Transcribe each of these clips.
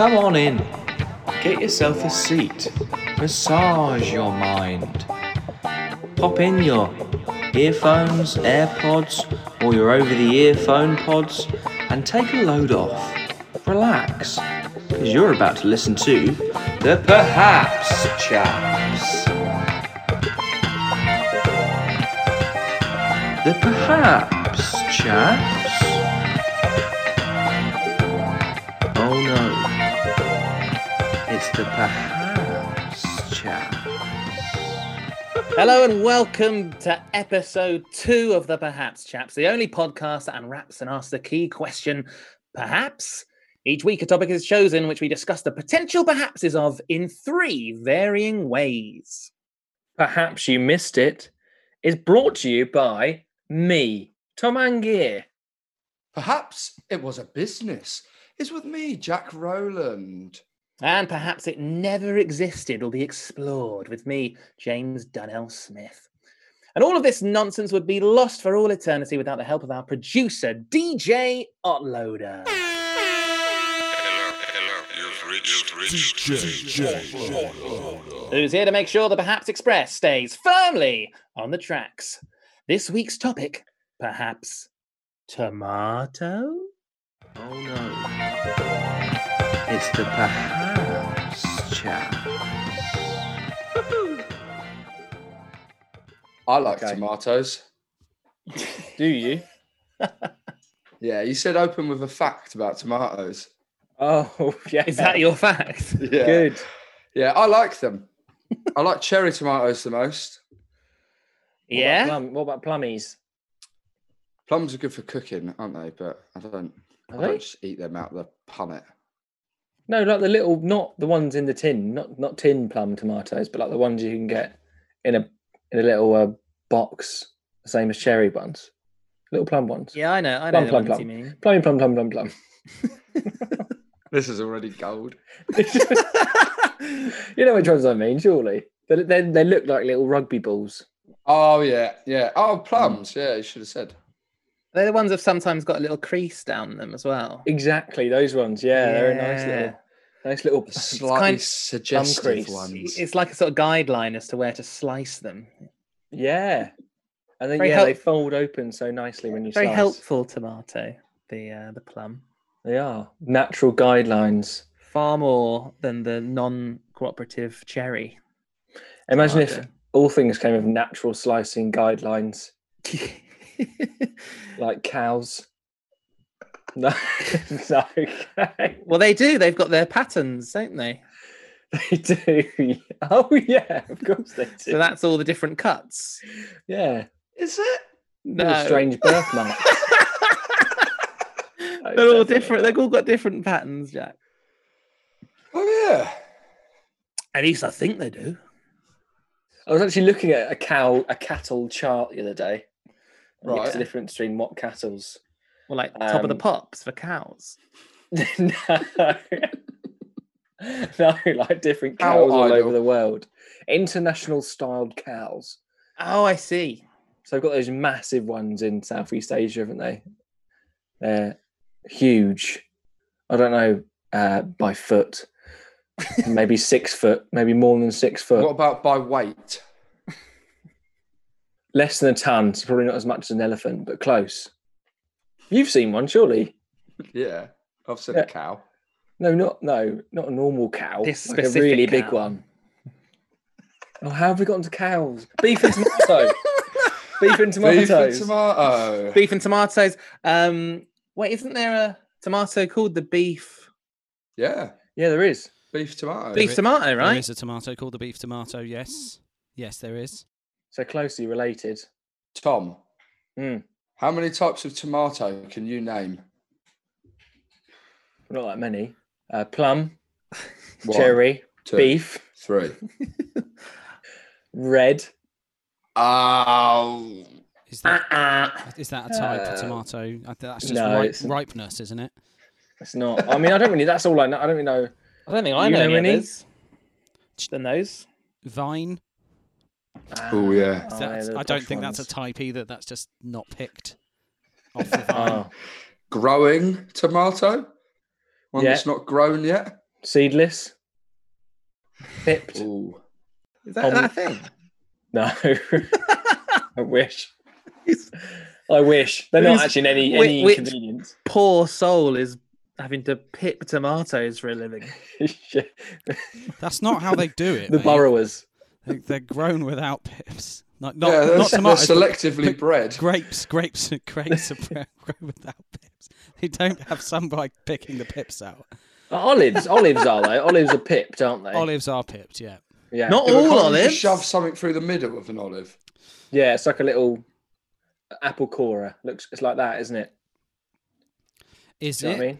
Come on in. Get yourself a seat. Massage your mind. Pop in your earphones, AirPods, or your over the ear phone pods and take a load off. Relax, because you're about to listen to the Perhaps Chaps. The Perhaps Chaps. Oh no. The Perhaps Chaps. Hello and welcome to episode two of the Perhaps Chaps, the only podcast that unwraps and asks the key question, perhaps. Each week, a topic is chosen which we discuss the potential perhapses of in three varying ways. Perhaps you missed it, is brought to you by me, Tom Angier. Perhaps it was a business. is with me, Jack Rowland. And perhaps it never existed will be explored with me, James Dunnell Smith. And all of this nonsense would be lost for all eternity without the help of our producer, DJ Otloader. Who's here to make sure the Perhaps Express stays firmly on the tracks. This week's topic, perhaps tomato? Oh no. It's the Perhaps Chaps. I like Okay. tomatoes. Do you? Yeah, you said open with a fact about tomatoes. Oh, yeah. Is that your fact? Yeah. good? Yeah, I like them. I like cherry tomatoes the most. What about Yeah. plum- what about plummies? Plums are good for cooking, aren't they? But I don't. I don't they? just eat them out of the punnet. No, like the little, not the ones in the tin, not not tin plum tomatoes, but like the ones you can get in a in a little uh, box, the same as cherry ones, little plum ones. Yeah, I know. I know Plum, the plum, plum. you mean. Plummy plum, plum, plum, plum. This is already gold. you know which ones I mean, surely. They, they, they look like little rugby balls. Oh yeah, yeah. Oh plums. Yeah, you should have said. They're the ones that sometimes got a little crease down them as well. Exactly, those ones. Yeah, they're a nice little, nice little. Slightly kind- suggestive crease. ones. It's like a sort of guideline as to where to slice them. Yeah, and then Very yeah, help- they fold open so nicely when you Very slice. helpful tomato, the uh, the plum. They are natural guidelines. Far more than the non-cooperative cherry. Imagine if all things came with natural slicing guidelines, like cows. No, no, okay. well, they do. They've got their patterns, don't they? they do. Oh yeah, of course they do. So that's all the different cuts. yeah, Is it? little No. strange birthmark. They're all different. They've all got different patterns, Jack. Oh yeah. At least I think they do. I was actually looking at a cow, a cattle chart the other day. Right. Right. What's the difference between what cattle's? Well, like top of the Um, pops for cows. no. no, like different Cow cows all idol. over the world. International styled cows. Oh, I see. So I've got those massive ones in Southeast Asia, haven't they? They're huge. I don't know uh, by foot, maybe six foot, maybe more than six foot. What about by weight? Less than a ton. So probably not as much as an elephant, but close. You've seen one, surely? Yeah, I've seen Yeah. a cow. No, not no, not a normal cow. This like a specific really big one. Oh, how have we gotten to cows? Beef and tomato. Beef and tomatoes. Beef and tomato. Beef and tomatoes. Um, wait, isn't there a tomato called the beef Yeah, Yeah, there is. beef tomato. beef i- tomato? Right. is a tomato called the beef tomato. Yes, yes, there is. So closely related. Tom, Mm. how many types of tomato can you name? Not that many. Uh, plum, One, cherry, two, beef, three. red. Oh, Is that Uh-uh. is that a type Uh, of tomato? That's just no, ripe, it's- ripeness, isn't it? It's not. I mean, I don't really. That's all I know. I don't really know. I don't think I You know, know any any? others than those. Vine. Oh, yeah. Is Oh, yeah, I don't posh think that's a type either. That's just not picked off the vine. Oh, growing tomato. One Yeah. that's not grown yet. Seedless. Pipped. Ooh. Is that, Um, that a thing? No. I wish. I wish. They're not Who's- actually any, any which- inconvenience. Poor soul is having to pip tomatoes for a living. That's not how they do it. the mate. burrowers. They, they're grown without pips. Not, not, yeah, they're, not they're selectively bred. grapes, grapes, grapes are grown without pips. They don't have some guy picking the pips out. Olives. Olives are they? Olives are pipped, aren't they? Olives are pipped, yeah. Yeah. Not Yeah, all olives. just shove something through the middle of an olive. Yeah, it's like a little apple corer. Looks it's like that, isn't it? Is Do you know it? what I mean?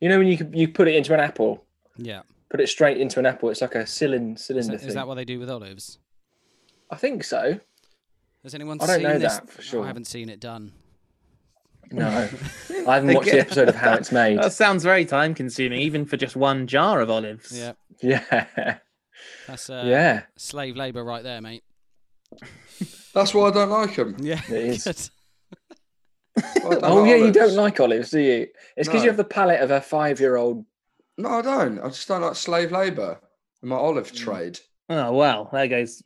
You know when you you put it into an apple, Yeah. Put it straight into an apple, it's like a cylinder Is cylinder that, thing. is that what they do with olives? I think so. Has anyone I don't seen know this? that for sure. I haven't seen it done. No. I haven't watched the episode of how it's made. That sounds very time consuming, even for just one jar of olives. Yeah. Yeah. That's uh, yeah. slave labour right there, mate. That's why I don't like them. Yeah. It is. good. Oh yeah, you don't like olives, do you? It's because No. you have the palate of a five-year-old. No, I don't. I just don't like slave labour in my olive Mm. trade. Oh well, there goes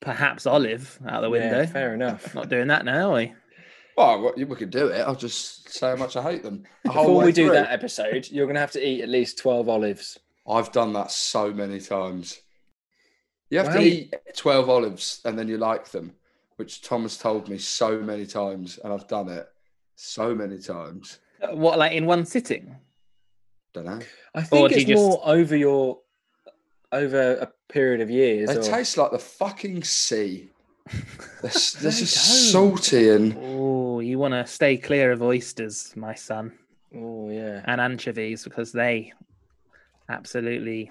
perhaps olive out the window. Yeah, fair enough. Not doing that now, are we? Well, we could do it. I'll just say how much I hate them. The Before we do through. that episode, you're going to have to eat at least twelve olives. I've done that so many times. You have Wow. to eat 12 olives and then you like them, which Tom has told me so many times, and I've done it so many times. What, like in one sitting? Don't know. I Or think do you it's just- more over your over a period of years. They or- taste like the fucking sea. They're, s- they're They just don't. salty and Oh, you want to stay clear of oysters, my son, Oh yeah. and anchovies because they absolutely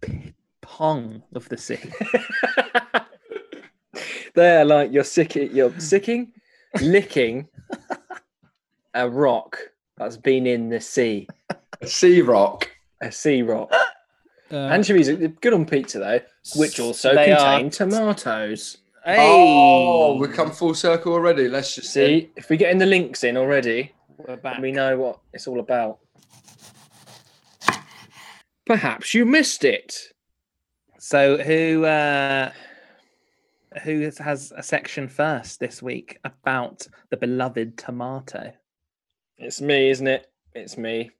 p- pong of the sea. They're like you're sick. You're sicking, licking a rock that's been in the sea, a sea rock. a sea rock. Uh, Anchovies are good on pizza though, which also They contain are- tomatoes. Hey, Oh, we come full circle already. Let's just See, if we're getting the links in already, we're back. we know what it's all about. Perhaps you missed it. So who uh who has- has a section first this week about the beloved tomato? It's me, isn't it? It's me.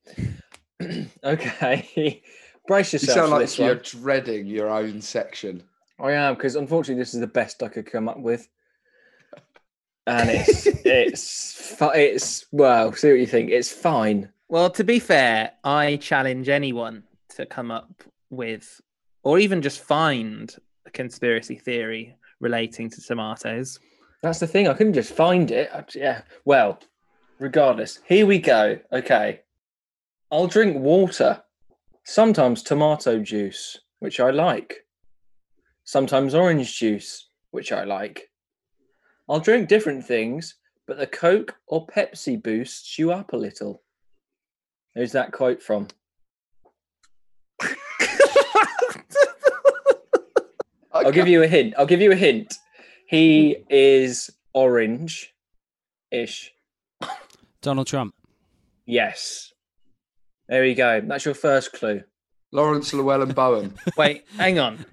okay. Brace yourself. You sound like this you're one. dreading your own section. I am because unfortunately this is the best I could come up with, and it's it's it's well. See what you think. It's fine. Well, to be fair, I challenge anyone to come up with or even just find a conspiracy theory relating to tomatoes. That's the thing. I couldn't just find it. I- yeah. Well, regardless, here we go. Okay. I'll drink water. Sometimes tomato juice, which I like. Sometimes orange juice, which I like. I'll drink different things, but the Coke or Pepsi boosts you up a little. Who's that quote from? I'll give you a hint. I'll give you a hint. He is orange ish. Donald Trump. Yes. There we go. That's your first clue. Laurence Llewelyn-Bowen. Wait, hang on.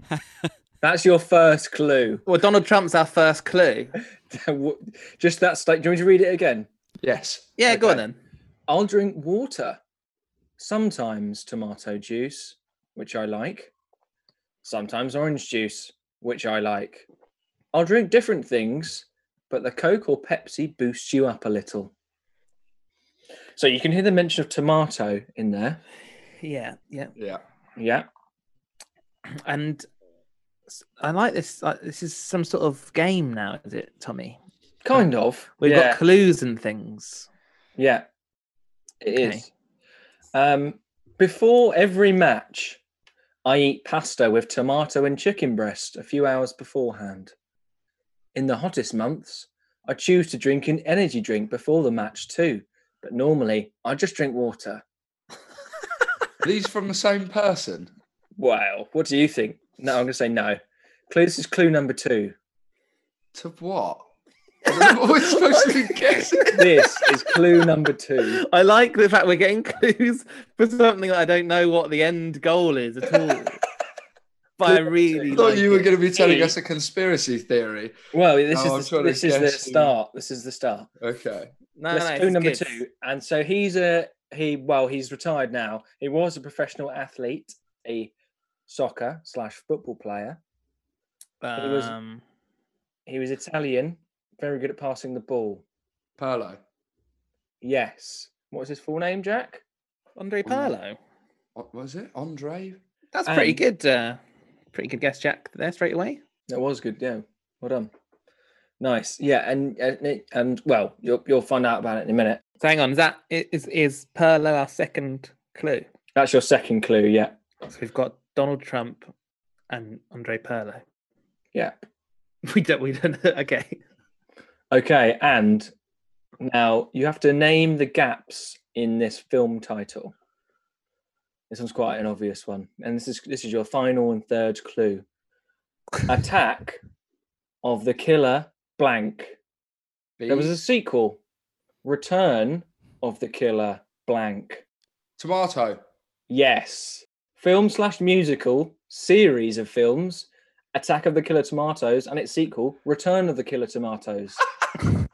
That's your first clue. Well, Donald Trump's our first clue. Just that state. Do you want me to read it again? Yes. Yeah, go on then. I'll drink water. Sometimes tomato juice, which I like. Sometimes orange juice, which I like. I'll drink different things, but the Coke or Pepsi boosts you up a little. So you can hear the mention of tomato in there. Yeah, yeah. Yeah. Yeah. And I like this. Like, this is some sort of game now, is it, Tommy? Kind of. We've yeah. got clues and things. Yeah, it is. Okay. Um, before every match, I eat pasta with tomato and chicken breast a few hours beforehand. In the hottest months, I choose to drink an energy drink before the match too, but normally I just drink water. These from the same person. Wow, what do you think? No, I'm going to say no. Clue, this is clue number two. To what? I don't what we're supposed to be guessing. This is clue number two. I like the fact we're getting clues for something that I don't know what the end goal is at all. but I really I thought like you were it. going to be telling us a conspiracy theory. Well, this Oh, is the, this is the start. This is the start. Okay. No, That's no, clue number good. two. And so he's a he. Well, he's retired now. He was a professional athlete, a soccer slash football player. He was- Um, He was Italian, very good at passing the ball. Pirlo. Yes. What was his full name, Jack? Andre Pirlo. What was it? Andre? That's pretty And- good. Uh, pretty good guess, Jack. There straight away. That was good. Yeah. Well done. Nice. Yeah. And and, and well, you'll you'll find out about it in a minute. So hang on, is that is is is Pirlo our second clue? That's your second clue. Yeah. So we've got Donald Trump and Andre Pirlo. Yeah. We don't. We don't. Okay. Okay. And now you have to name the gaps in this film title. This one's quite an obvious one, and this is this is your final and third clue. Attack of the Killer Blank. B. There was a sequel, Return of the Killer Blank. Tomato. Yes. Film slash musical series of films, Attack of the Killer Tomatoes, and its sequel, Return of the Killer Tomatoes.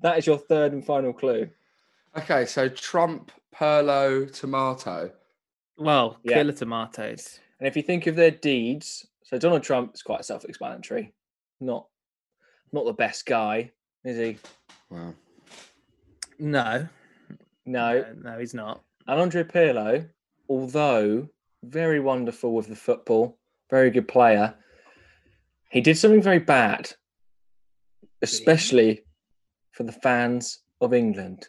that is your third and final clue. Okay, so Trump, Pirlo, Tomato. Well, Yeah. killer tomatoes. And if you think of their deeds, so Donald Trump is quite self-explanatory. Not not the best guy, is he? Wow. No, No. no, no, he's not. And Andre Pirlo, although very wonderful with the football, very good player, he did something very bad, especially for the fans of England.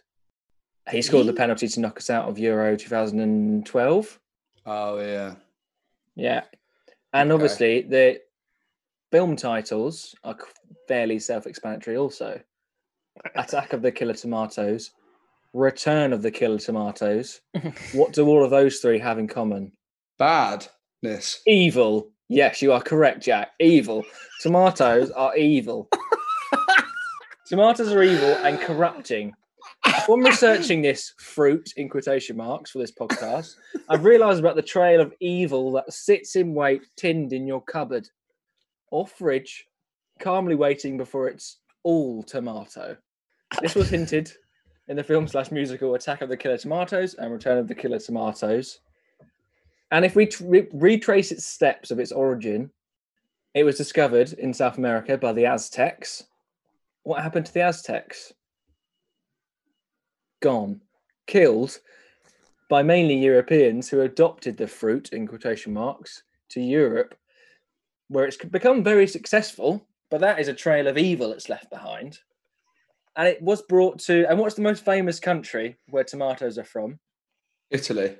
He scored the penalty to knock us out of Euro 2012. Oh, yeah. Yeah. And Okay. obviously, the film titles are fairly self explanatory also Attack of the Killer Tomatoes, Return of the Killer Tomatoes. what do all of those three have in common? Badness. Evil. Yes, you are correct, Jack. Evil. Tomatoes are evil. Tomatoes are evil and corrupting. When researching this fruit in quotation marks for this podcast, I've realised about the trail of evil that sits in wait, tinned in your cupboard or fridge, calmly waiting before it's all tomato. This was hinted in the film slash musical Attack of the Killer Tomatoes and Return of the Killer Tomatoes. And if we re- retrace its steps of its origin, it was discovered in South America by the Aztecs. What happened to the Aztecs? Gone. Killed by mainly Europeans who adopted the fruit, in quotation marks, to Europe, where it's become very successful, but that is a trail of evil it's left behind. And it was brought to, and what's the most famous country where tomatoes are from? Italy.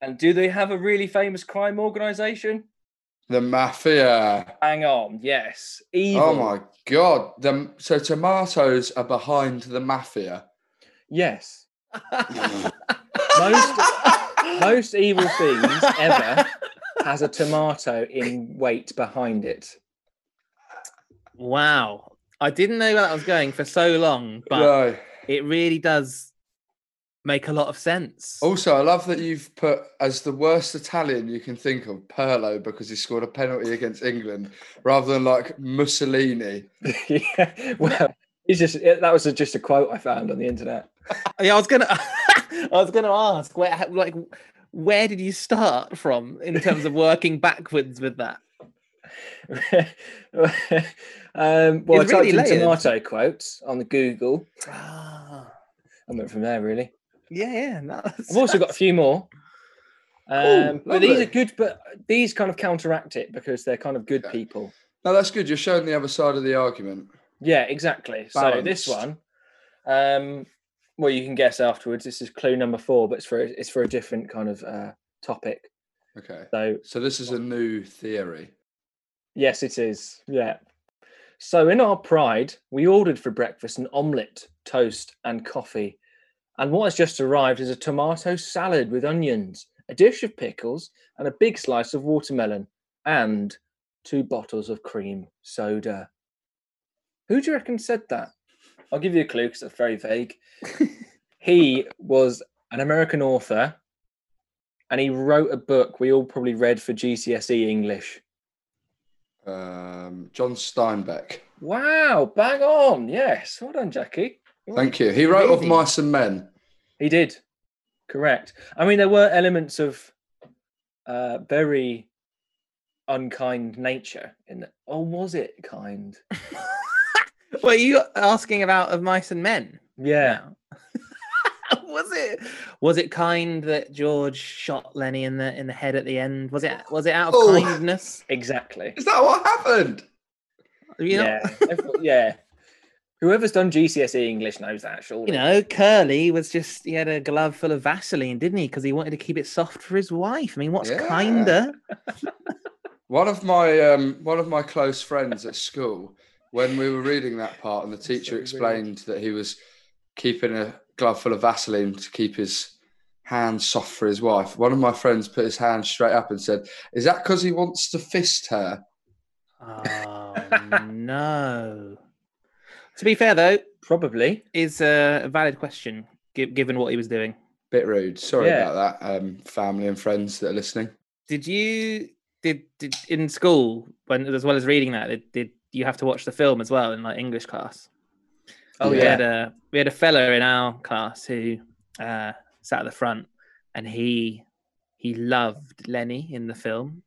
And do they have a really famous crime organization? The mafia. Hang on, yes. Oh evil. Oh my god. The, so tomatoes are behind the mafia. Yes. Most most evil things ever has a tomato in weight behind it. wow, I didn't know where that was going for so long, but No. it really does make a lot of sense. Also, I love that you've put as the worst Italian you can think of Pirlo because he scored a penalty against England rather than like Mussolini. yeah. Well, it's just it- that was just a quote I found on the internet. Yeah, I was gonna, I was gonna ask where, like, where did you start from in terms of working backwards with that? um, well, It's I typed really in layered. tomato quotes on the Google. Ah, I went from there really. yeah, yeah. no, I've also got a few more. Cool, Um, but these are good, but these kind of counteract it because they're kind of good Okay. people. No, that's good. You're showing the other side of the argument. Yeah, exactly. So this one, um, well, you can guess afterwards. This is clue number four, but it's for it's for a different kind of uh, topic. Okay. So So this is a new theory. yes, it is. Yeah. So in our pride, we ordered for breakfast an omelette, toast, and coffee. And what has just arrived is a tomato salad with onions, a dish of pickles, and a big slice of watermelon, and two bottles of cream soda. Who do you reckon said that? I'll give you a clue because it's very vague. he was an American author and he wrote a book we all probably read for GCSE English. Um, John Steinbeck. Wow, bang on. Yes. Well done, Jackie. Thank you. He wrote of Mice and Men. He did. Correct. I mean, there were elements of uh, very unkind nature in it. Or was it kind? Were you asking about of mice and men? Yeah. was it was it kind that George shot Lennie in the in the head at the end? Was it was it out of Oh. kindness? Exactly. Is that what happened? You know, yeah. Yeah. Whoever's done GCSE English knows that, surely. you know, Curly was just he had a glove full of Vaseline, didn't he? Because he wanted to keep it soft for his wife. I mean, what's Yeah. kinder? One of my um, one of my close friends at school, when we were reading that part, and the teacher explained that he was keeping a glove full of Vaseline to keep his hands soft for his wife. One of my friends put his hand straight up and said, "Is that because he wants to fist her?" Oh no. To be fair though, Probably. is a valid question given what he was doing. Bit rude. Sorry Yeah. about that, um, family and friends that are listening. Did you did, did in school when as well as reading that did, did you have to watch the film as well in like English class? Oh, we Yeah. had a we had a fellow in our class who uh, sat at the front, and he he loved Lennie in the film.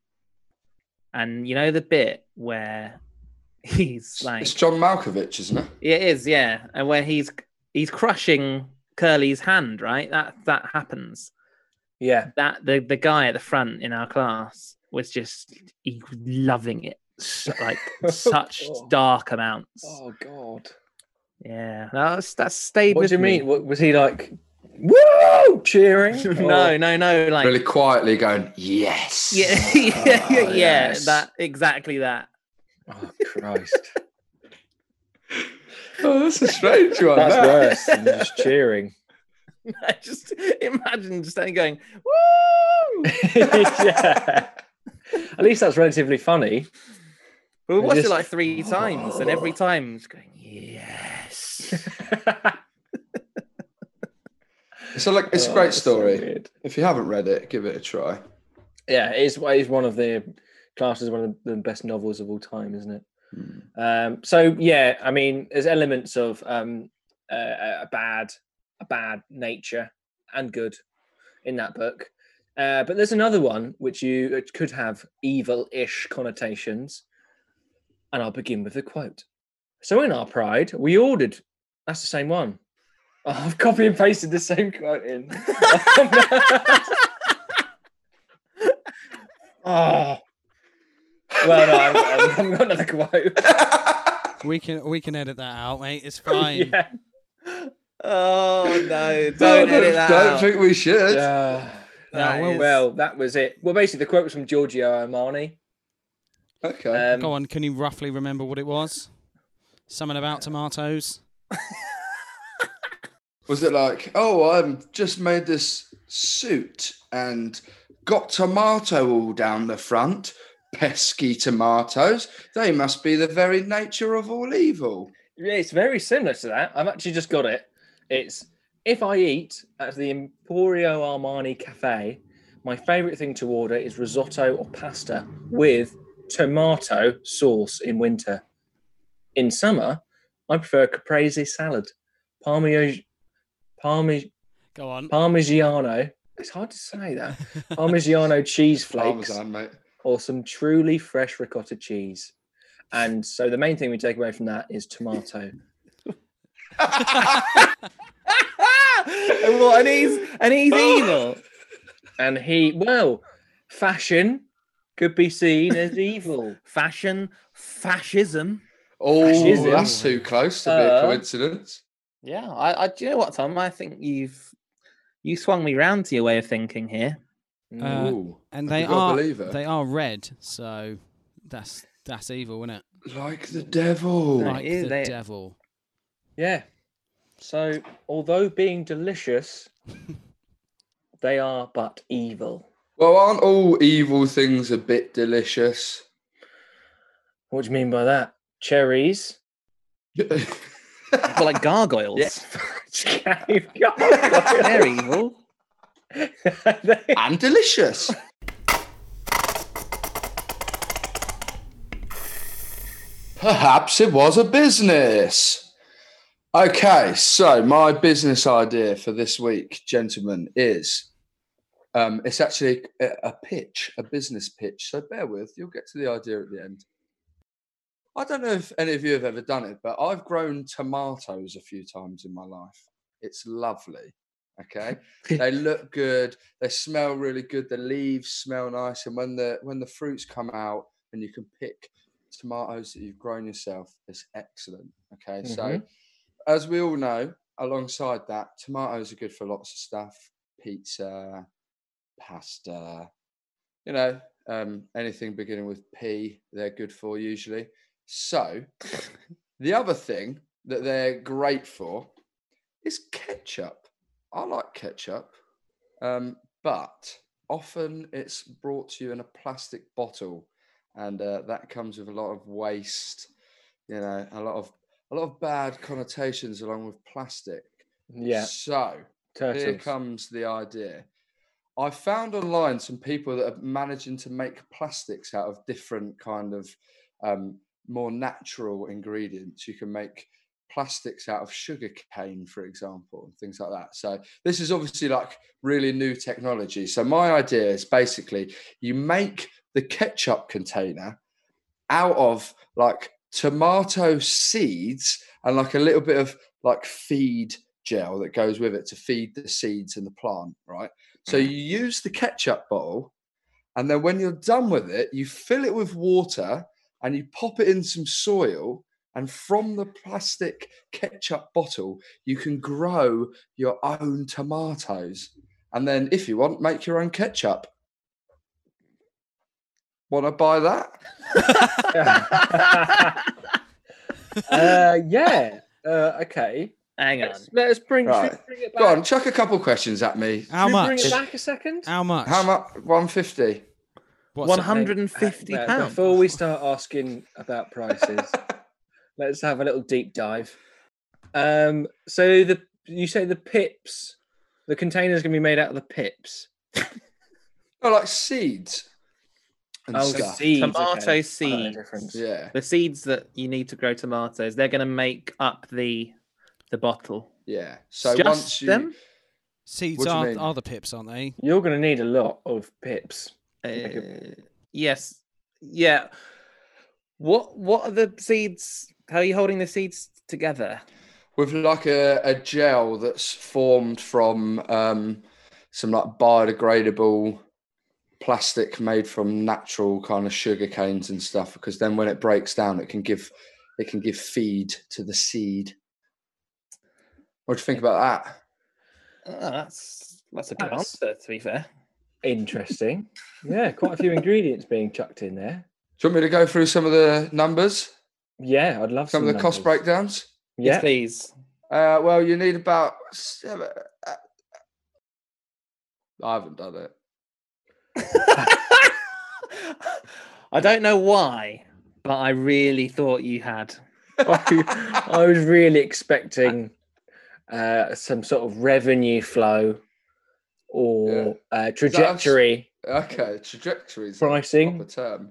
And you know the bit where he's like, It's John Malkovich, isn't it? it is, yeah, and where he's he's crushing Curly's hand, right? That that happens. Yeah. That the the guy at the front in our class was just he was loving it, s- like oh, such Oh. dark amounts. Oh God. Yeah, that's that's stayed What with do you me. mean? What, was he like? Woo! Cheering? no, no, no. Like, really quietly going, "Yes." Oh, yeah, yeah, Oh, yeah, yes. that exactly that. Oh Christ. Oh, that's a strange one. That's that. worse than just cheering. I just imagine just standing going, woo! yeah. At least that's relatively funny. We watched just- it like three times, and every time just going, yes. So like, it's a Oh, great that's so story. weird. if you haven't read it, give it a try. yeah, it's it's one of the classes one of the best novels of all time, isn't it? Hmm. Um, so yeah, I mean, there's elements of um, uh, a bad, a bad nature and good in that book, uh, but there's another one which you it could have evil-ish connotations, and I'll begin with a quote. So in our pride, we ordered. That's the same one. Oh, I've copy and pasted the same quote in. oh. Well, no, i am I've got another quote. We can we can edit that out, mate. It's fine. yeah. oh no! No, Don't edit that don't out. think we should. Uh, That well, is- well, that was it. Well, basically, the quote was from Giorgio Armani. Okay. Um, Go on, can you roughly remember what it was? Something about tomatoes. Was it like, oh, I've just made this suit and got tomato all down the front? Pesky tomatoes. They must be the very nature of all evil. Yeah, it's very similar to that. I've actually just got it. It's if I eat at the Emporio Armani Cafe, my favourite thing to order is risotto or pasta with tomato sauce in winter. In summer, I prefer caprese salad, Parmigiano, Parmi, Go on. Parmigiano. It's hard to say that. Parmigiano cheese flakes Parmesan, mate. or some truly fresh ricotta cheese. And so the main thing we take away from that is tomato. and what? And he's and he's evil. And he, well, fashion could be seen as evil. Fashion, fascism. Oh, Fascism. that's too close to be a Uh, coincidence. Yeah, I, I. Do you know what, Tom? I think you've you swung me round to your way of thinking here. Uh, And they you got a are believer? they are red, so that's that's evil, isn't it? like the devil. Like is, the they- devil. Yeah. So, although being delicious, they are but evil. Well, aren't all evil things a bit delicious? What do you mean by that? Cherries, Well, like gargoyles. Cave They're evil. and delicious. Perhaps it was a business. Okay, so my business idea for this week, gentlemen, is um, it's actually a, a pitch, a business pitch. So bear with, you'll get to the idea at the end. I don't know if any of you have ever done it, but I've grown tomatoes a few times in my life. It's lovely. Okay, they look good. They smell really good. The leaves smell nice, and when the when the fruits come out and you can pick tomatoes that you've grown yourself, it's excellent. Okay, so Mhm. as we all know, alongside that, tomatoes are good for lots of stuff: pizza, pasta. You know, um, anything beginning with P, they're good for usually. So, the other thing that they're great for is ketchup. I like ketchup, um, but often it's brought to you in a plastic bottle, and uh, that comes with a lot of waste. You know, a lot of a lot of bad connotations along with plastic. Yeah, So here comes the idea. I found online some people that are managing to make plastics out of different kind of um, more natural ingredients. You can make plastics out of sugar cane, for example, and things like that. So this is obviously like really new technology. So my idea is basically you make the ketchup container out of like tomato seeds and like a little bit of like feed gel that goes with it to feed the seeds in the plant, right? So you use the ketchup bottle, and then when you're done with it, you fill it with water and you pop it in some soil. And from the plastic ketchup bottle, you can grow your own tomatoes. And then, if you want, make your own ketchup. Want to buy that? uh, yeah. Uh, okay. Hang on. Let's, let us bring, Right. bring it back. Go on, chuck a couple questions at me. How we much? Bring it back a second. How much? How much? 150. What's One it? hundred and fifty Uh, pounds. Before we start asking about prices, let's have a little deep dive. Um, so the you say the pips, the container's gonna be made out of the pips. Oh, like seeds and Oh, stuff. seeds. Tomato okay. I know the seeds. Yeah, the seeds that you need to grow tomatoes, they're going to make up the the bottle. yeah. So Just once you, them? Seeds What do you are, mean? are the pips, aren't they? You're gonna need a lot of pips. Uh, Okay. yes. Yeah. What What are the seeds? How are you holding the seeds together? with like a, a gel that's formed from um, some like biodegradable plastic made from natural kind of sugar canes and stuff because then when it breaks down it can give it can give feed to the seed what do you think about that Oh, that's that's a good That's- answer. To be fair, Interesting. Yeah, quite a few ingredients being chucked in there. do you want me to go through some of the numbers Yeah, I'd love some some of the cost numbers. breakdowns yes, Yeah, please. uh, well you need about seven, uh, i haven't done it I don't know why, but I really thought you had. I was really expecting uh, some sort of revenue flow or uh, trajectory. Okay, trajectories. a Pricing. Proper term.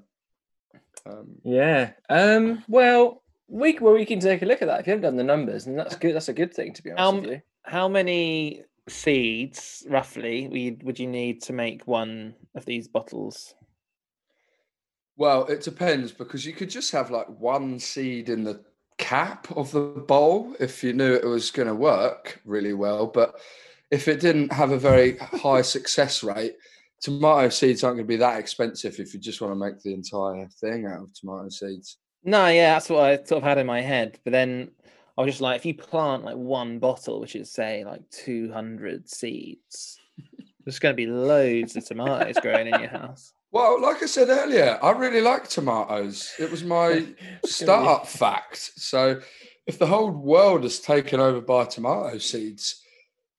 Um, Yeah. Um. Well, we well we can take a look at that if you haven't done the numbers, and that's good. That's a good thing to be honest Um, with you. How many seeds roughly would you, would you need to make one of these bottles? well, it depends because you could just have like one seed in the cap of the bowl if you knew it was going to work really well. But if it didn't have a very high success rate, tomato seeds aren't going to be that expensive if you just want to make the entire thing out of tomato seeds. No, yeah, that's what I sort of had in my head. But then I was just like, if you plant like one bottle, which is say like 200 seeds, there's going to be loads of tomatoes growing in your house. Well, like I said earlier, I really like tomatoes. It was my startup fact. So if the whole world is taken over by tomato seeds,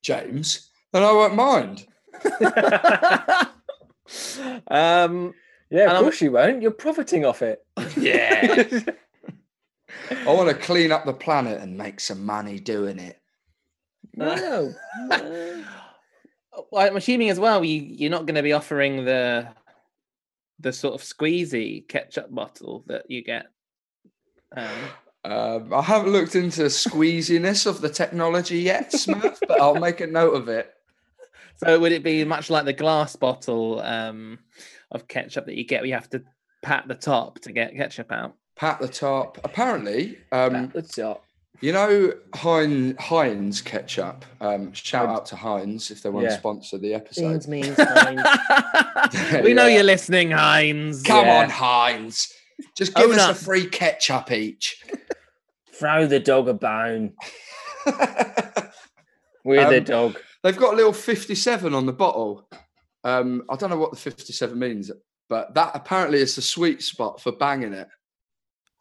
James, then I won't mind. um, Yeah, and of I'm- course you won't. You're profiting off it. yeah. I want to clean up the planet and make some money doing it. No. Well, I'm assuming as well you you're not going to be offering the the sort of squeezy ketchup bottle that you get. Um, Um, I haven't looked into the squeeziness of the technology yet, Smurf, but I'll make a note of it. so would it be much like the glass bottle um, of ketchup that you get? where You have to pat the top to get ketchup out. Pat the top. Apparently, um, That's it. You know Hein, Heinz ketchup. Um, shout out to Heinz if they want Yeah. to sponsor the episode. means fine. we know Yeah. you're listening, Heinz. Come Yeah. on, Heinz. Just give Own us a up. free ketchup each. Throw the dog a bone. We're the Um, dog. They've got a little 57 on the bottle. Um, I don't know what the 57 means, but that apparently is the sweet spot for banging it.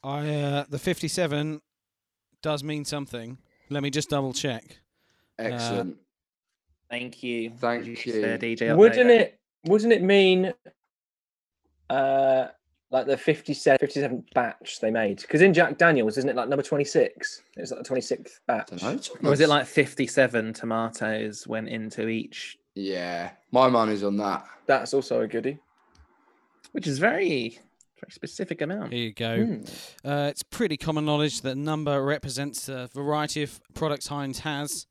I uh, the 57 does mean something. Let me just double check. Excellent. Thank you. Thank producer you. DJ Wouldn't Uploader. it? Wouldn't it mean, uh, like the 57, 57 batch they made? Because in Jack Daniels, isn't it like number twenty six? It's like the twenty sixth batch. know. Or was it like 57 tomatoes went into each, Yeah, my money's on that. That's also a goodie. which is very, very specific amount. Here you go. Hmm. Uh, it's pretty common knowledge that number represents the variety of products Heinz has.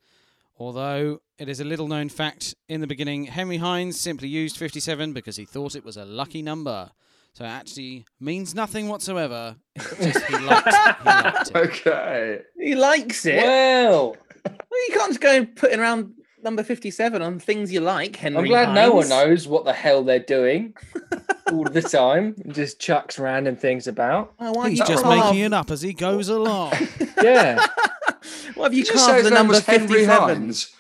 Although it is a little known fact, in the beginning, Henry Heinz simply used 57 because he thought it was a lucky number. So it actually means nothing whatsoever. It's just he liked, he liked it. Okay. He likes it. Well, Well, you can't just go and putting around number 57 on things you like, Henry. I'm glad no one knows what the hell they're doing all the time. and Just chucks random things about. Oh, why He's just carved- making it up as he goes along. Yeah. Why have you Did carved his the name number Henry 57? Hines?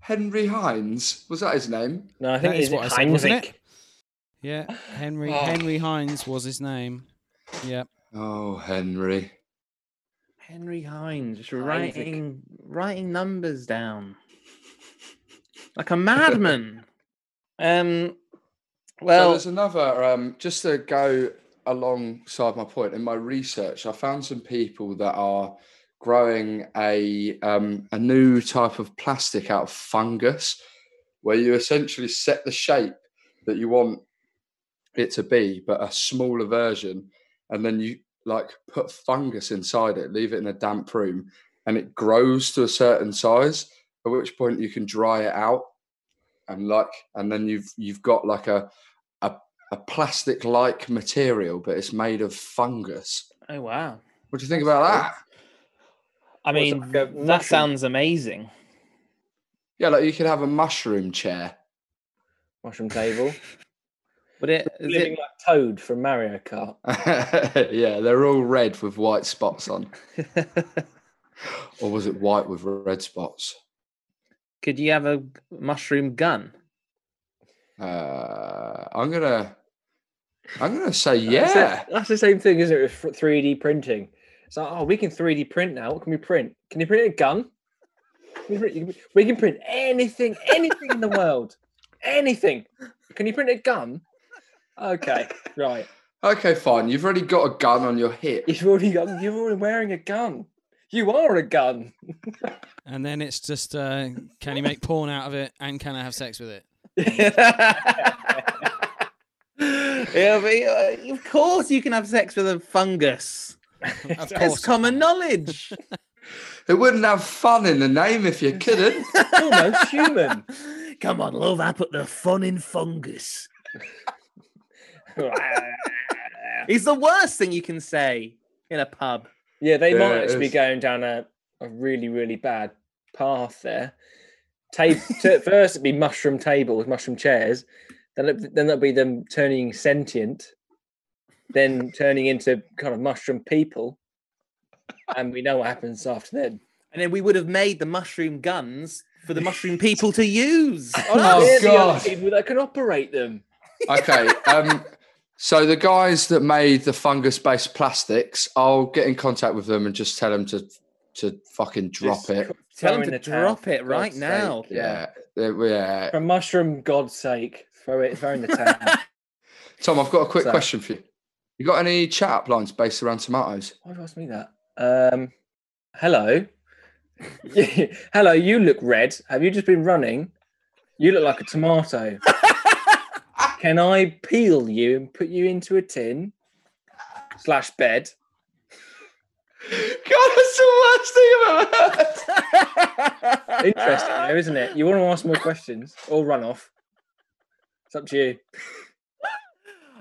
Henry Hines? Was that his name? No, I think That is it's what I said, wasn't it? Yeah, Henry Oh. Henry Hines was his name. Yeah. Oh, Henry. Henry Hines, just Heinrich. writing, writing numbers down like a madman. um, so well, there's another, um, just to go alongside my point, in my research, I found some people that are growing a, um, a new type of plastic out of fungus where you essentially set the shape that you want it to be, but a smaller version. And then you like put fungus inside it, leave it in a damp room, and it grows to a certain size, at which point you can dry it out. And like, and then you've you've got like a a, a plastic like material, but it's made of fungus. oh wow. What do you think about that? I What's it, mean, like that mushroom? sounds amazing. Yeah, like you could have a mushroom chair. Mushroom table. But it is Living it like Toad from Mario Kart. yeah, they're all red with white spots on. Or was it white with red spots? Could you have a mushroom gun? Uh, I'm gonna, I'm gonna say That's the- yeah. That's the same thing, isn't it, with 3D printing? It's like, oh, we can 3D print now. What can we print? Can you print a gun? Can you print- you can- We can print anything, anything in the world. Anything. Can you print a gun? Okay, right. Okay, fine. You've already got a gun on your hip. You've already got. You're already wearing a gun. You are a gun. And then it's just uh, can you make porn out of it and can I have sex with it? yeah, but, uh, of course you can have sex with a fungus. Of That's common knowledge. It wouldn't have fun in the name if you couldn't. Almost human. Come on, love, I put the fun in fungus. It's the worst thing you can say in a pub. Yeah, they Yeah, might it actually be going down a, a really, really bad path there. Ta- t- first, it'd be mushroom tables, mushroom chairs. Then, it, then that'll be them turning sentient. Then turning into kind of mushroom people. And we know what happens after then. And then we would have made the mushroom guns for the mushroom people to use. Oh, they're the God. people that can operate them. Okay. Um, so the guys that made the fungus-based plastics, I'll get in contact with them and just tell them to to fucking drop Just it. Tell them to the drop for it right God's now. sake. Yeah, yeah. For mushroom God's sake, throw it, throw in the towel. Tom, I've got a quick So- question for you. You got any chat up lines based around tomatoes? Why have you asked me that? Um, hello. hello, you look red. Have you just been running? You look like a tomato. Can I peel you and put you into a tin slash bed? God, that's the worst thing I've ever heard. Interesting, though, isn't it? You want to ask more questions or run off? It's up to you.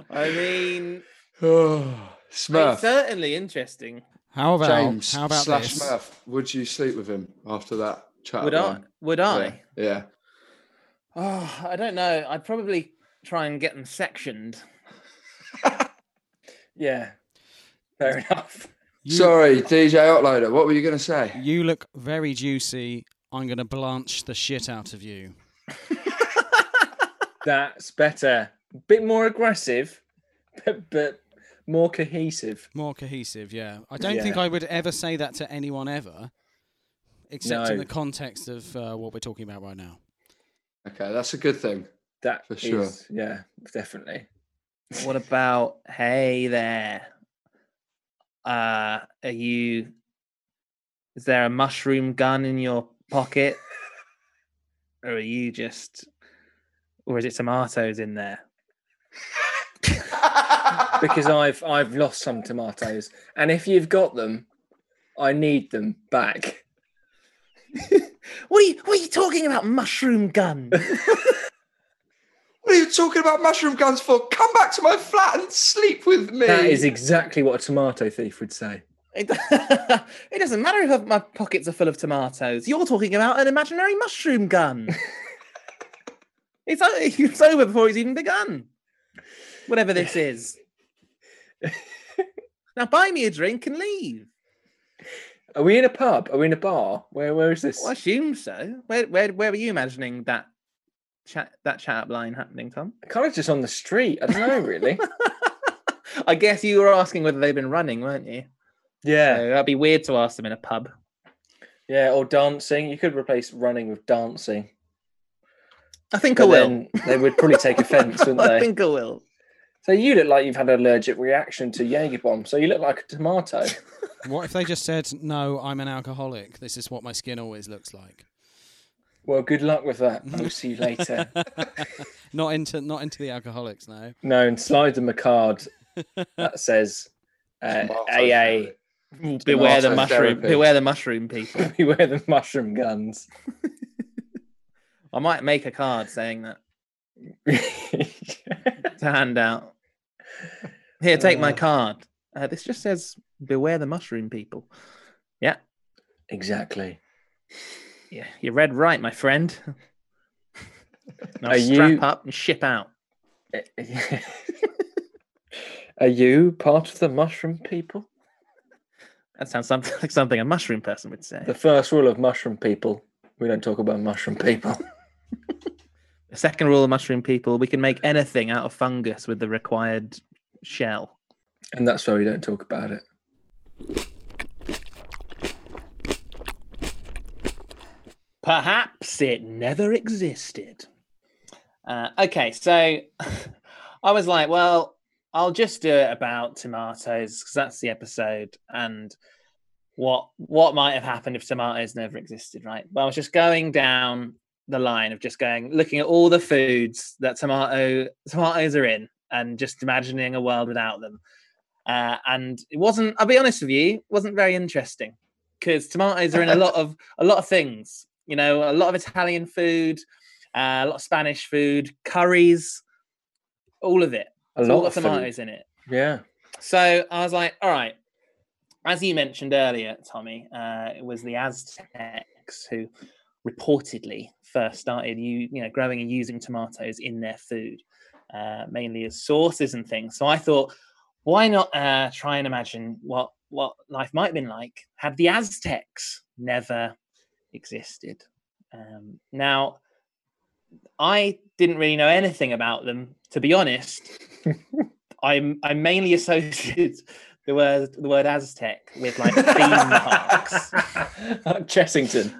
I mean, it's Smurf. certainly interesting. How about James how about slash this? Smurf. Would you sleep with him after that chat? Would I? line? Would Yeah. I? Yeah. Oh, I don't know. I'd probably try and get them sectioned. Yeah, fair enough. You, Sorry, DJ Uploader. What were you going to say? you look very juicy. I'm going to blanch the shit out of you. That's better. Bit more aggressive, but, but more cohesive. More cohesive, yeah. I don't think I would ever say that to anyone ever, except in the context of uh, what we're talking about right now. Okay, that's a good thing. That For sure. is- yeah, definitely. What about, hey there? Uh, are you? Is there a mushroom gun in your pocket, or are you just, or is it tomatoes in there? because I've I've lost some tomatoes, and if you've got them, I need them back. What are you? What are you talking about? Mushroom gun? What are you talking about mushroom guns for? Come back to my flat and sleep with me. That is exactly what a tomato thief would say. It, it doesn't matter if my pockets are full of tomatoes. You're talking about an imaginary mushroom gun. it's, o- it's over before it's even begun. Whatever this is. now buy me a drink and leave. Are we in a pub? Are we in a bar? Where where is this? Well, I assume so. Where, where, where were you imagining that chat that chat up line happening, Tom? Kind of just on the street. I don't know really. I guess you were asking whether they've been running, weren't you? yeah, So that'd be weird to ask them in a pub. yeah, or dancing. You could replace running with dancing. I think But I will. they would probably take offence, wouldn't they? I think I will. So you look like you've had an allergic reaction to Jaeger bomb. So you look like a tomato. What if they just said, "No, I'm an alcoholic. This is what my skin always looks like." Well, good luck with that. We'll see you later. not into not into the alcoholics now. no, and slide them a card that says uh, AA. Beware the mushroom. therapy. Beware the mushroom people. Beware the mushroom guns. I might make a card saying that to hand out. Here, take my Uh. card. Uh, this just says "Beware the mushroom people." Yeah, exactly. Yeah, you read right, my friend. Now Are strap you- up and ship out. Eh, eh, Are you part of the mushroom people? That sounds something like something a mushroom person would say. The first rule of mushroom people: we don't talk about mushroom people. The second rule of mushroom people: we can make anything out of fungus with the required shell. And that's why we don't talk about it. Perhaps it never existed. Uh, okay, so I was like, well, I'll just do it about tomatoes because that's the episode and what what might have happened if tomatoes never existed, right? Well, I was just going down the line of just going looking at all the foods that tomato tomatoes are in and just imagining a world without them. Uh, and it wasn't. I'll be honest with you, it wasn't very interesting because tomatoes are in a lot of a lot of things. You know, a lot of Italian food, uh, a lot of Spanish food, curries, all of it. A It's lot of food. tomatoes in it. Yeah. So I was like, all right. As you mentioned earlier, Tommy, uh, it was the Aztecs who reportedly first started you you know growing and using tomatoes in their food, uh, mainly as sauces and things. So I thought, why not uh, try and imagine what what life might have been like had the Aztecs never existed. Um, now, I didn't really know anything about them, to be honest. I'm I mainly associated the word the word Aztec with like theme parks. Chessington.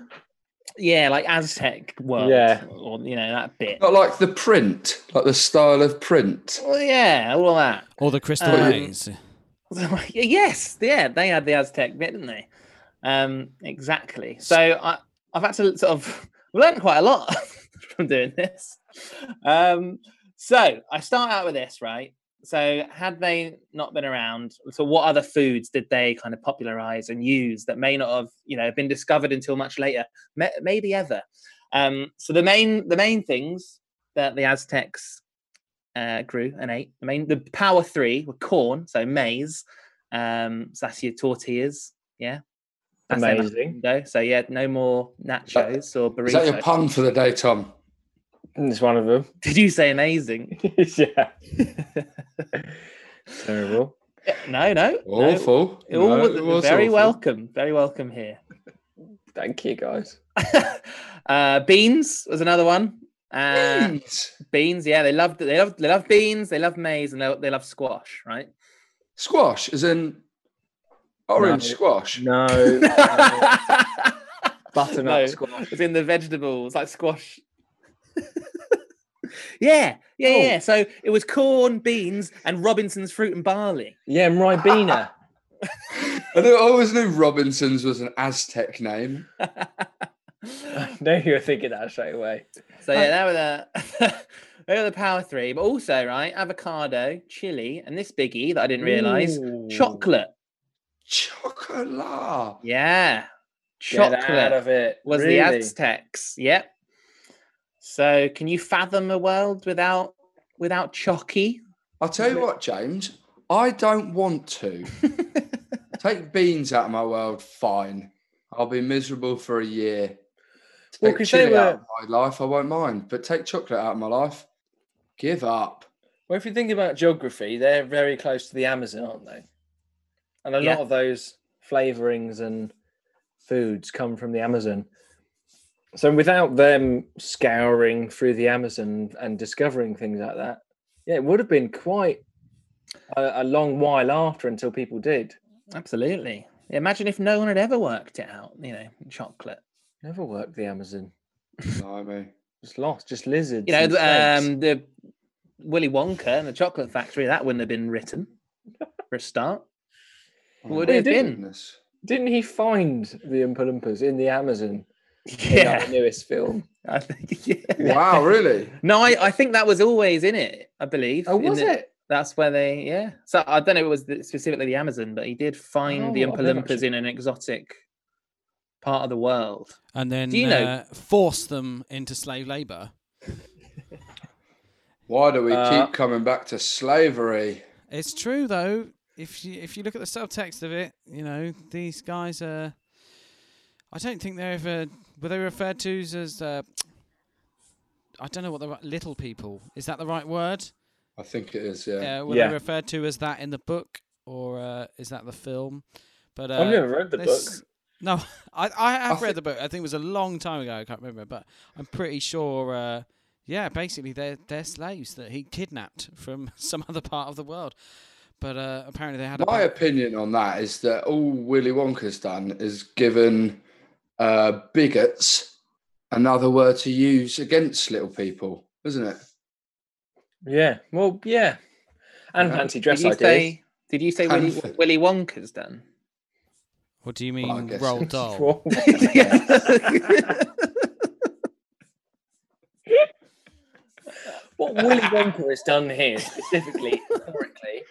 yeah, like Aztec world. Yeah. or you know that bit. Not like the print, like the style of print. Well, yeah, all that. Or the crystal Um, maze. yes, yeah, they had the Aztec bit, didn't they? Um, exactly. So I, I've had to sort of learn quite a lot from doing this. Um, so I start out with this, right? So had they not been around, so what other foods did they kind of popularize and use that may not have, you know, been discovered until much later, maybe ever? Um, so the main the main things that the Aztecs uh, grew and ate. The main the power three were corn, so maize. Um, so that's your tortillas. Yeah. That's their Amazing. Go. So yeah, no more nachos or burritos. Is that your pun for the day, Tom? It's one of them. Did you say amazing? yeah. Terrible. No, no. no. Awful. It all No, was it was very awful. welcome. Very welcome here. Thank you, guys. uh, beans was another one. Uh, Beans. beans, yeah, they loved they love they love beans, they love maize, and they, they love squash, right? Squash, is in orange No. squash. No. Butternut No, squash. It's in the vegetables, like squash. yeah, yeah, Oh. yeah. So it was corn, beans, and Robinson's fruit and barley. Yeah, and Ribena. I, knew, I always knew Robinson's was an Aztec name. no, you were thinking that straight away. So yeah, that was the they were the power three, but also right, avocado, chili, and this biggie that I didn't realize, Ooh. chocolate. Chocolate. Yeah, Get out chocolate of it. was really? the Aztecs. Yep. So can you fathom a world without without chocky? I'll tell you what, James. I don't want to. Take beans out of my world, fine. I'll be miserable for a year. Well, Take they chili out of my life, I won't mind. But take chocolate out of my life, give up. Well, if you think about geography, they're very close to the Amazon, aren't they? And a Yeah. lot of those flavorings and foods come from the Amazon. So without them scouring through the Amazon and discovering things like that, yeah, it would have been quite a, a long while after until people did. Absolutely. Imagine if no one had ever worked it out. You know, chocolate. Never worked the Amazon. Blimey. Just lost, just lizards. You know, the, snakes. um, the Willy Wonka and the Chocolate Factory. That wouldn't have been written for a start. Would Oh, it have my been? Didn't he find the Oompa Loompas in the Amazon? in that Yeah, newest film. I think. Yeah. Wow, really? No, I, I think that was always in it. I believe. Oh, was the- it? That's where they. Yeah. So I don't know. if It was the- specifically the Amazon, but he did find the Oh, Oompa I've Loompas in an exotic part of the world. and then Do you know- uh, force them into slave labor. Why do we Uh, keep coming back to slavery? It's true though. If you if you look at the subtext of it, you know these guys are. I don't think they're ever were they referred to as. Uh, I don't know what the right little people is. That the right word? I think it is, yeah. Uh, were Yeah. they referred to as that in the book, or uh, is that the film? But uh, I've never read the book. No, I I have thi- read the book. I think it was a long time ago. I can't remember, but I'm pretty sure. Uh, yeah, basically they're they're slaves that he kidnapped from some other part of the world. But uh, apparently they had a My ba- opinion on that is that all Willy Wonka's done is given uh, bigots another word to use against little people, isn't it? Yeah. Well, yeah. And Yeah. fancy dress you ideas. say? Did you say Willy, Willy Wonka's done? What do you mean, guess roll it's doll? Well, what Willy Wonka has done here, specifically, historically,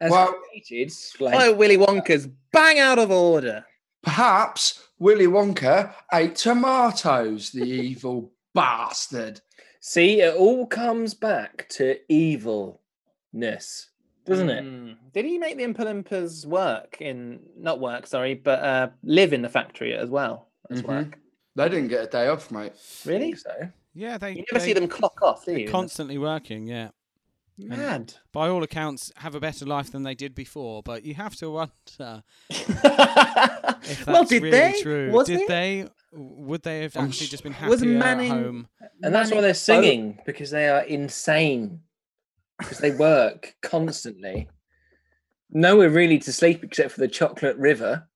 has Well- created Why like, are Willy Wonka's bang out of order? Perhaps Willy Wonka ate tomatoes, the evil bastard. See, it all comes back to evilness, doesn't it? Mm. Did he make the Oompa Loompas work in not work? Sorry, but uh, live in the factory as well as Mhm. work? They didn't get a day off, mate. Really? So. Yeah, they You never they, see them clock off, do they're you? constantly working. Yeah, Mad. by all accounts, have a better life than they did before. But you have to wonder if that's well, did really they? true. Was did it? they? Would they have oh, actually just been Was happier Manning- at home? And that's why they're boat- singing because they are insane. Because they work constantly. Nowhere really to sleep except for the chocolate river.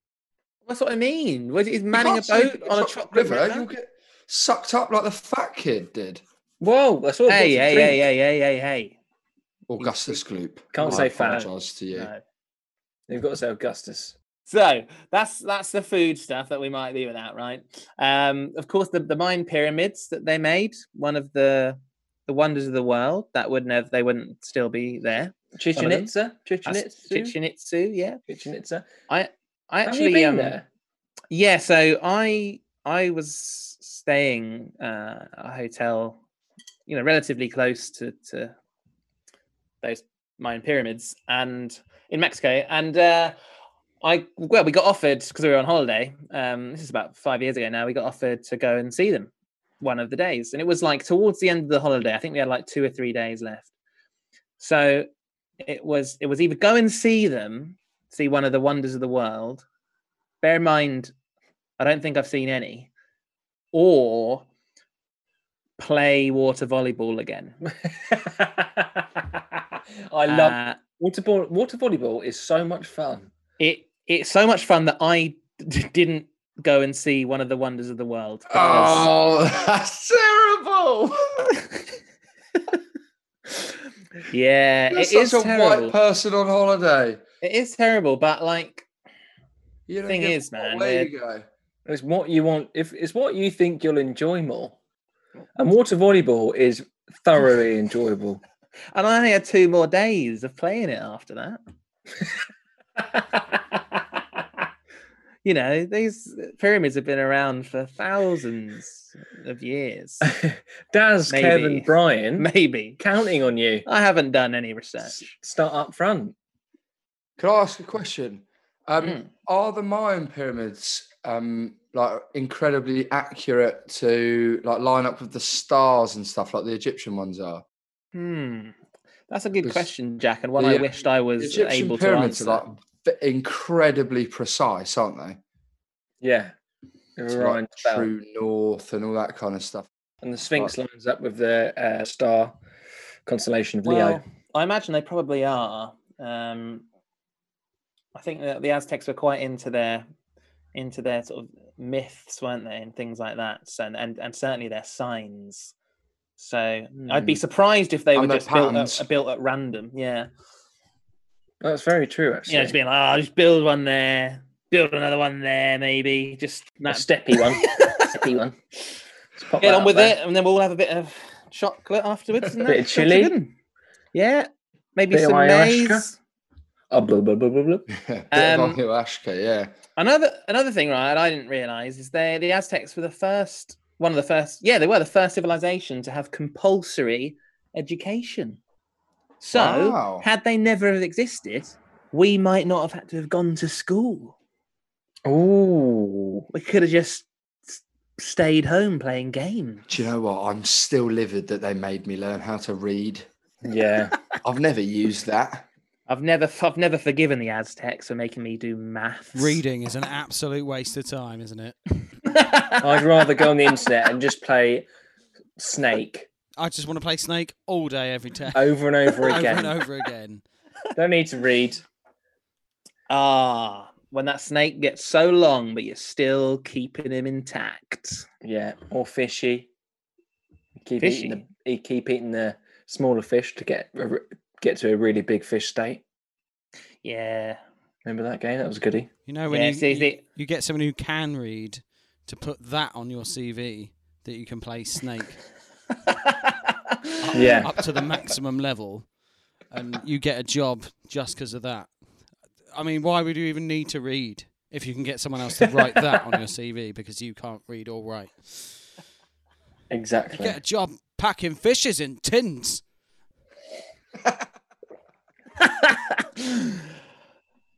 That's what I mean. Was he's manning a boat on a chocolate chocolate river. river? You'll get sucked up like the fat kid did. Whoa, that's all. Hey, hey, hey, hey, hey, hey, hey. Augustus Gloop. Can't I say fat. apologise to you. No. You've got to say Augustus. So that's that's the food stuff that we might be without, right? Um, of course, the, the Mayan pyramids that they made, one of the the wonders of the world, that would never they wouldn't still be there. Chichen them. Itza? Chichen Itza? Chichen Itza, yeah. Chichen Itza. I I Have actually you been um, there? Yeah, so I I was staying uh, a hotel, you know, relatively close to to those Mayan pyramids, and in Mexico, and uh, I well, we got offered because we were on holiday. Um, this is about five years ago now. We got offered to go and see them one of the days, and it was like towards the end of the holiday. I think we had like two or three days left. So it was it was either go and see them, see one of the wonders of the world. Bear in mind, I don't think I've seen any, or play water volleyball again. I love Uh, water ball. Water volleyball is so much fun. it. It's so much fun that I d- didn't go and see one of the wonders of the world. because- Oh, that's terrible. yeah, You're it is a terrible. white person on holiday. It is terrible, but like, You Thing is, man, Where you go? It's what you want. If it's what you think you'll enjoy more, and water volleyball is thoroughly enjoyable. and I only had two more days of playing it after that. You know, these pyramids have been around for thousands of years. Does Maybe. Kevin, Bryan Maybe. counting on you. I haven't done any S- research. Start up front. Could I ask a question? Um, Mm. Are the Mayan pyramids um, like incredibly accurate to like line up with the stars and stuff like the Egyptian ones are? Hmm. That's a good question, Jack, and one the, I wished I was Egyptian able to pyramids answer. are like incredibly precise, aren't they? Yeah. The To, Orion's like, true north and all that kind of stuff. And the Sphinx lines up with the uh, star constellation of Leo. Well, I imagine they probably are. Um, I think that the Aztecs were quite into their into their sort of myths, weren't they, and things like that. So, and and, and certainly their signs. So I'd be Hmm. surprised if they And were just built at, built at random. Yeah, That's very true, actually. you know, just being like, oh, just build one there, build another one there, maybe just a that, steppy one. steppy one. Just pop get on with there. it, and then we'll have a bit of chocolate afterwards. and Bit of chili. Yeah, maybe Bit of some ayahuasca. maize. Oh, blah, blah, blah, blah, blah. Um, ayahuasca, yeah. Another another thing, right? I didn't realize is they the Aztecs were the first, one of the first. Yeah, they were the first civilization to have compulsory education. So, Wow. had they never have existed, we might not have had to have gone to school. Oh, We could have just stayed home playing games. Do you know what? I'm still livid that they made me learn how to read. Yeah. I've never used that. I've never, I've never forgiven the Aztecs for making me do math. Reading is an absolute waste of time, isn't it? I'd rather go on the internet and just play Snake I just want to play Snake all day, every day, over and over again, over and over again. Don't need to read. Ah, when that snake gets so long, but you're still keeping him intact. Yeah. Or fishy. You keep eating the keep eating the smaller fish to get a r- get to a really big fish state. Yeah. Remember that game? That was a goodie. You know when Yeah, you, see, you, see- you get someone who can read to put that on your CV that you can play Snake Yeah. up to the maximum level, and you get a job just because of that. I mean, why would you even need to read if you can get someone else to write that on your CV because you can't read or write? You Exactly. get a job packing fishes in tins.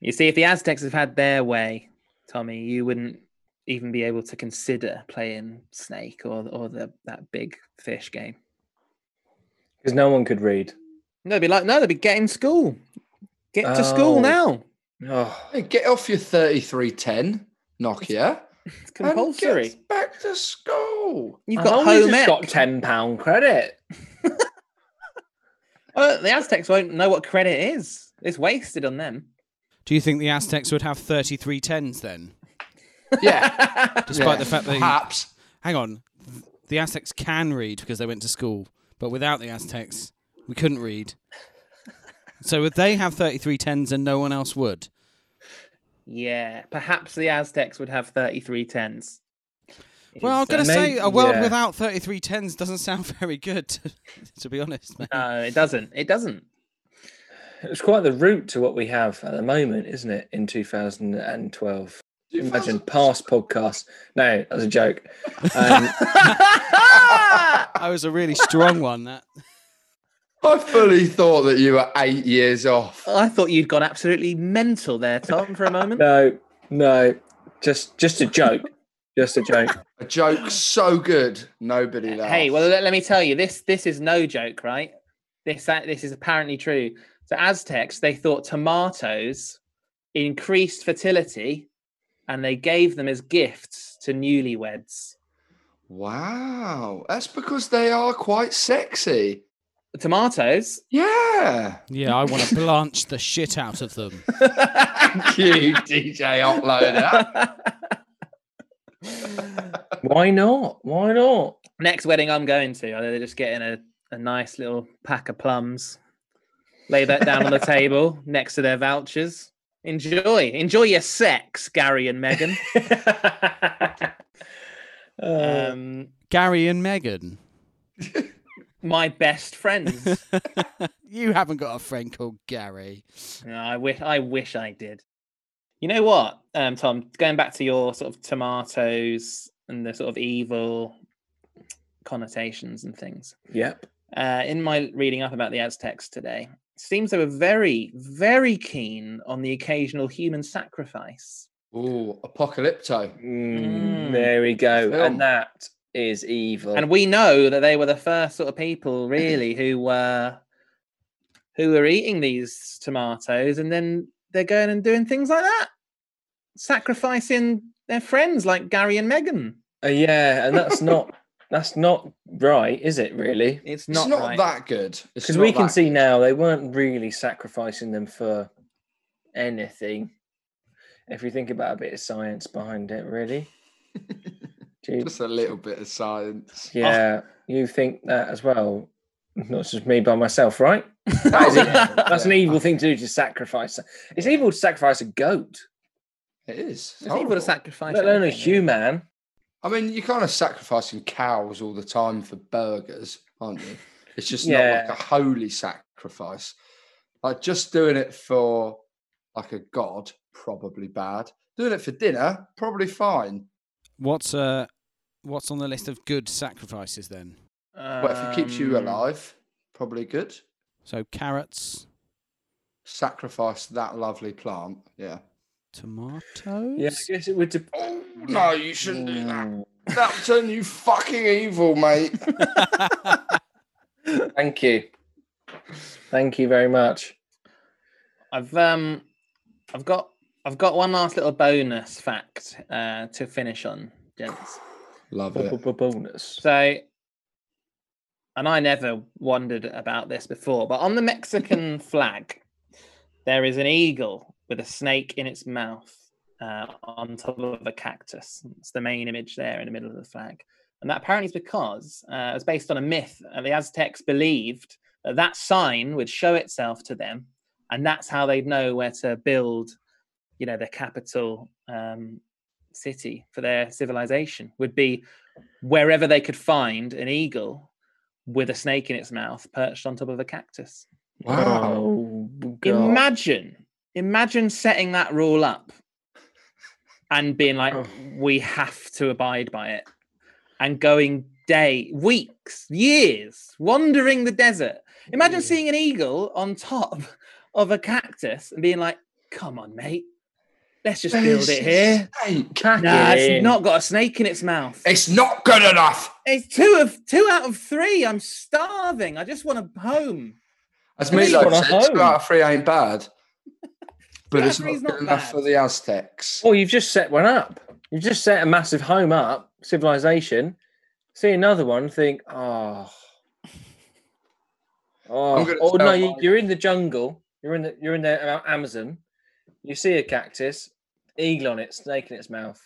You see, if the Aztecs have had their way, Tommy, you wouldn't even be able to consider playing Snake or or the that big fish game. Because no one could read. No, they'd be like, no, they'd be getting school. Get to school Oh. now. Oh, Hey, get off your 3310 Nokia. It's and compulsory. get back to school. You've I've got only home just ec. got ten pound credit. Well, the Aztecs won't know what credit is. It's wasted on them. Do you think the Aztecs would have 33 tens then? Yeah, Despite Yeah, the fact that perhaps. hang on, the Aztecs can read because they went to school, but without the Aztecs, we couldn't read. So would they have 33 tens and no one else would? yeah, perhaps the Aztecs would have 33 tens. Well, I'm going to say a world yeah. without 33 tens doesn't sound very good, to, to be honest. mate. No, it doesn't. It doesn't. It's quite the route to what we have at the moment, isn't it? In 2012. Imagine past podcasts. No, that's a joke. Um, That was a really strong one. That I fully thought that you were eight years off. I thought you'd gone absolutely mental there, Tom, for a moment. no, no, just just a joke. Just a joke. A joke so good, nobody laughed. Hey, well, let, let me tell you, this this is no joke, right? This uh, this is apparently true. So Aztecs, they thought tomatoes increased fertility, and they gave them as gifts to newlyweds. wow, that's because they are quite sexy. The tomatoes. Yeah. yeah, I want to blanch the shit out of them. Thank you, DJ Uploader. Why not? Why not? Next wedding I'm going to, they're just getting a, a nice little pack of plums. Lay that down on the table next to their vouchers. Enjoy, enjoy your sex, Gary and Megan. Uh, Um, Gary and Megan. my best friends. you haven't got a friend called Gary. No, I wish I wish I did. You know what, um, Tom? Going back to your sort of tomatoes and the sort of evil connotations and things. yep. Uh, in my reading up about the Aztecs today, it seems they were very, very keen on the occasional human sacrifice. Oh, Apocalypto. Mm, Mm. There we go. Film. And that is evil. And we know that they were the first sort of people, really, who were who were eating these tomatoes, and then they're going and doing things like that, sacrificing their friends like Gary and Megan. Uh, yeah, and that's not that's not right, is it? Really? It's It's not, not, right. that good. Because we can see good. now they weren't really sacrificing them for anything. If you think about a bit of science behind it, really. Just a little bit of science. yeah, you think that as well. Not just me by myself, right? That is it. That's an evil thing to do to sacrifice. It's evil to sacrifice a goat, It is. It's evil to horrible. sacrifice. let alone a human. I mean, you're kind of sacrificing cows all the time for burgers, aren't you? It's just Yeah. not like a holy sacrifice. Like just doing it for like a god, probably bad. Doing it for dinner, probably fine. What's uh, what's on the list of good sacrifices then? But if it keeps you Um, alive, probably good. So carrots, Sacrifice that lovely plant. Yeah. tomatoes. Yeah, I guess it would. dep- Oh no, you shouldn't do that. Mm. That'll turn you fucking evil, mate. Thank you. Thank you very much. I've um, I've got I've got one last little bonus fact uh, to finish on, gents. Love it. Bonus. So, and I never wondered about this before, but on the Mexican flag, there is an eagle with a snake in its mouth uh, on top of a cactus. It's the main image there in the middle of the flag. And that apparently is because uh, it's based on a myth. Uh, the Aztecs believed that that sign would show itself to them, and that's how they'd know where to build, you know, their capital um, city for their civilization. Would be wherever they could find an eagle with a snake in its mouth perched on top of a cactus. Wow. Oh, Imagine, imagine setting that rule up and being like, Oh. we have to abide by it, and going day, weeks, years, wandering the desert. Imagine seeing an eagle on top of a cactus and being like, come on, mate, let's just build it here. Snake. Nah, it's not got a snake in its mouth. It's not good enough. It's two of two out of three. I'm starving. I just want a home. As Three Milo on a said, two home. out of three ain't bad. But it's not good not enough bad. for the Aztecs. Well, you've just set one up. You've just set a massive home up, civilization. See another one, think, oh, oh, oh no, you, my- you're in the jungle. You're in the you're in the uh, Amazon. You see a cactus, eagle on it, snake in its mouth.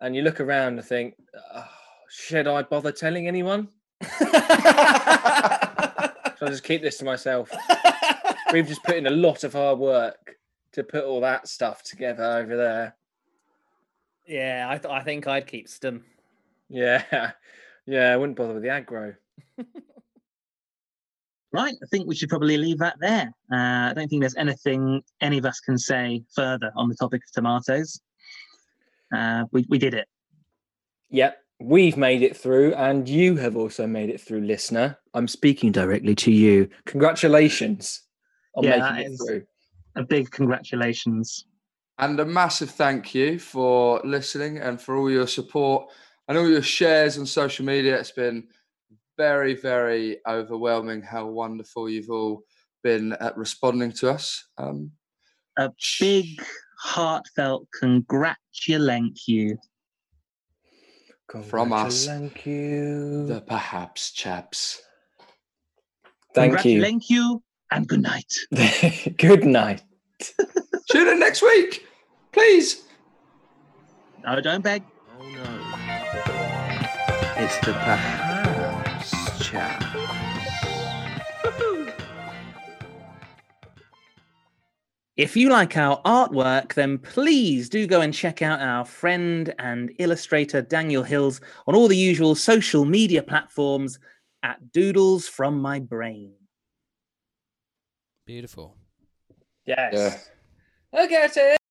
and you look around and think, oh, should I bother telling anyone? Should I just keep this to myself? We've just put in a lot of hard work to put all that stuff together over there. yeah, I, th- I think I'd keep Stum. Yeah, yeah, I wouldn't bother with the aggro. Right, I think we should probably leave that there. Uh, I don't think there's anything any of us can say further on the topic of tomatoes. Uh, we, we did it. Yep, we've made it through, and you have also made it through, listener. I'm speaking directly to you. Congratulations on Yeah, making that it is- through. A big congratulations. And a massive thank you for listening and for all your support and all your shares on social media. It's been very, very overwhelming how wonderful you've all been at responding to us. Um, A big, heartfelt congratulate you. From us. Thank you. the perhaps chaps. Thank you. Congratulate you and good night. Good night. Tune in next week, please. No, don't beg. Oh no. It's the perhaps chaps. If you like our artwork, then please do go and check out our friend and illustrator Daniel Hills on all the usual social media platforms at Doodles from My Brain. Beautiful. Yes. Yeah. Look at it.